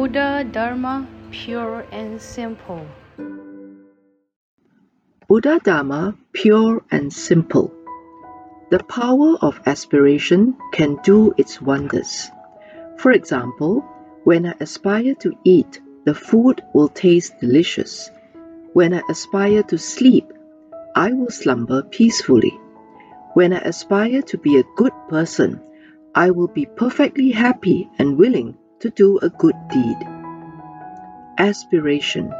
Buddha Dharma pure and simple. Buddha Dharma pure and simple. The power of aspiration can do its wonders. For example, when I aspire to eat, the food will taste delicious. When I aspire to sleep, I will slumber peacefully. When I aspire to be a good person, I will be perfectly happy and willing to do a good deed. Aspiration.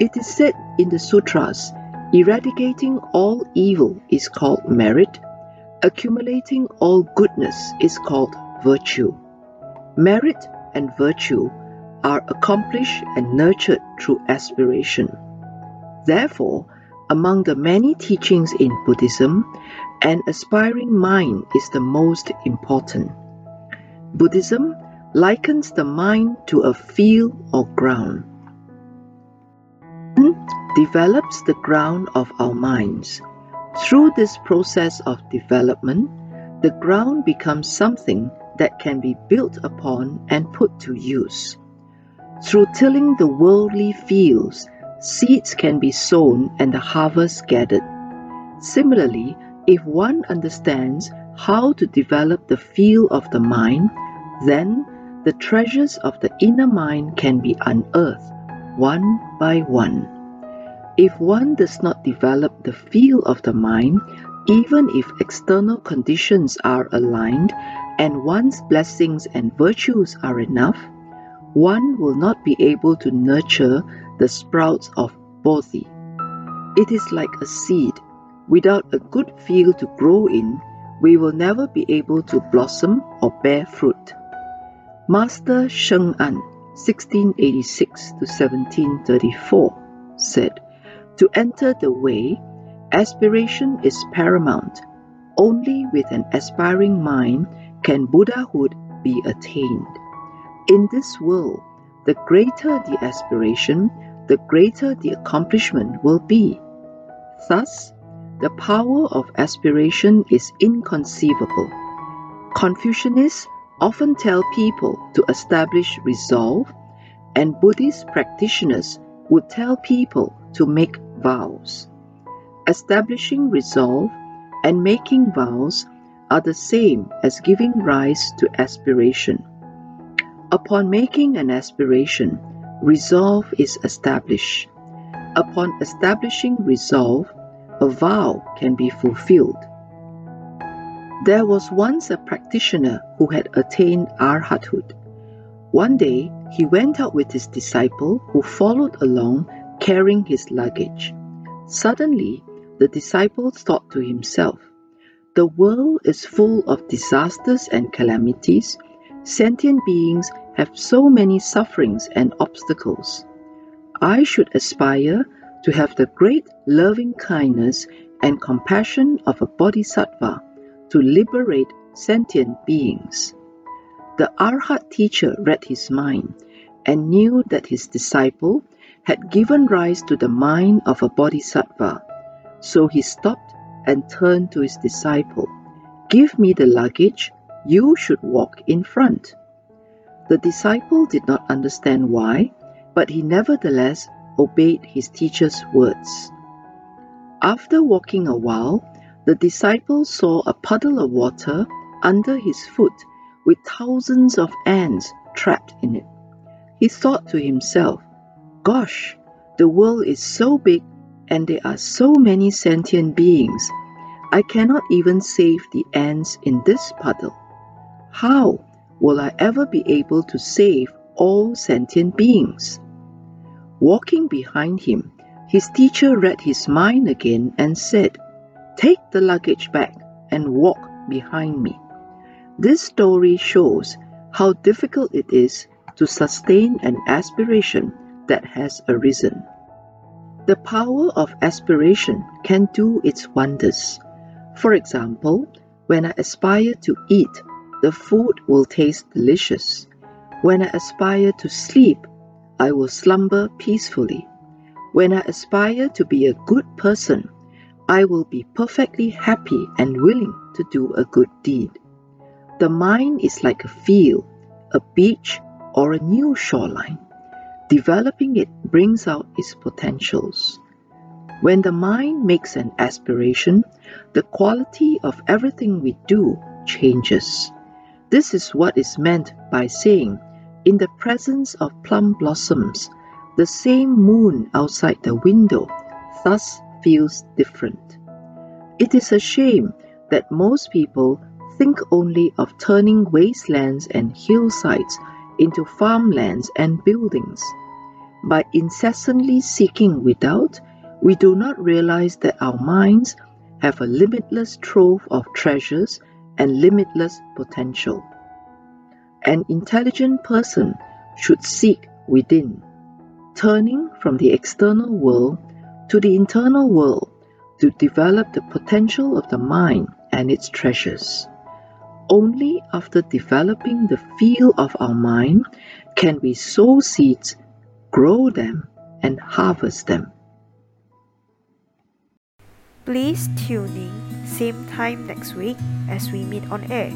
It is said in the sutras eradicating all evil is called merit, accumulating all goodness is called virtue. Merit and virtue are accomplished and nurtured through aspiration. Therefore, among the many teachings in Buddhism, an aspiring mind is the most important. Buddhism likens the mind to a field or ground. Develops the ground of our minds. Through this process of development, the ground becomes something that can be built upon and put to use. Through tilling the worldly fields, seeds can be sown and the harvest gathered. Similarly, if one understands how to develop the field of the mind, then the treasures of the inner mind can be unearthed one by one. If one does not develop the field of the mind, even if external conditions are aligned and one's blessings and virtues are enough, one will not be able to nurture the sprouts of bodhi. It is like a seed. Without a good field to grow in, we will never be able to blossom or bear fruit. Master Sheng An, 1686 to 1734, said, To enter the way, aspiration is paramount. Only with an aspiring mind can Buddhahood be attained. In this world, the greater the aspiration, the greater the accomplishment will be. Thus, the power of aspiration is inconceivable. Confucianists often tell people to establish resolve, and Buddhist practitioners would tell people to make vows. Establishing resolve and making vows are the same as giving rise to aspiration. Upon making an aspiration, resolve is established. Upon establishing resolve, a vow can be fulfilled. There was once a practitioner who had attained arhathood. One day, he went out with his disciple who followed along carrying his luggage. Suddenly, the disciple thought to himself, The world is full of disasters and calamities. Sentient beings have so many sufferings and obstacles. I should aspire to have the great loving kindness and compassion of a bodhisattva to liberate sentient beings. The Arhat teacher read his mind and knew that his disciple had given rise to the mind of a bodhisattva. So he stopped and turned to his disciple. Give me the luggage, you should walk in front. The disciple did not understand why, but he nevertheless obeyed his teacher's words. After walking a while, the disciple saw a puddle of water under his foot with thousands of ants trapped in it. He thought to himself, Gosh, the world is so big and there are so many sentient beings. I cannot even save the ants in this puddle. How will I ever be able to save all sentient beings? Walking behind him, his teacher read his mind again and said, Take the luggage back and walk behind me. This story shows how difficult it is to sustain an aspiration that has arisen. The power of aspiration can do its wonders. For example, when I aspire to eat, the food will taste delicious. When I aspire to sleep, I will slumber peacefully. When I aspire to be a good person, I will be perfectly happy and willing to do a good deed. The mind is like a field, a beach, or a new shoreline. Developing it brings out its potentials. When the mind makes an aspiration, the quality of everything we do changes. This is what is meant by saying, in the presence of plum blossoms, the same moon outside the window thus feels different. It is a shame that most people think only of turning wastelands and hillsides into farmlands and buildings. By incessantly seeking without, we do not realize that our minds have a limitless trove of treasures and limitless potential. An intelligent person should seek within, turning from the external world to the internal world to develop the potential of the mind and its treasures. Only after developing the field of our mind can we sow seeds, grow them, and harvest them. Please tune in same time next week as we meet on air.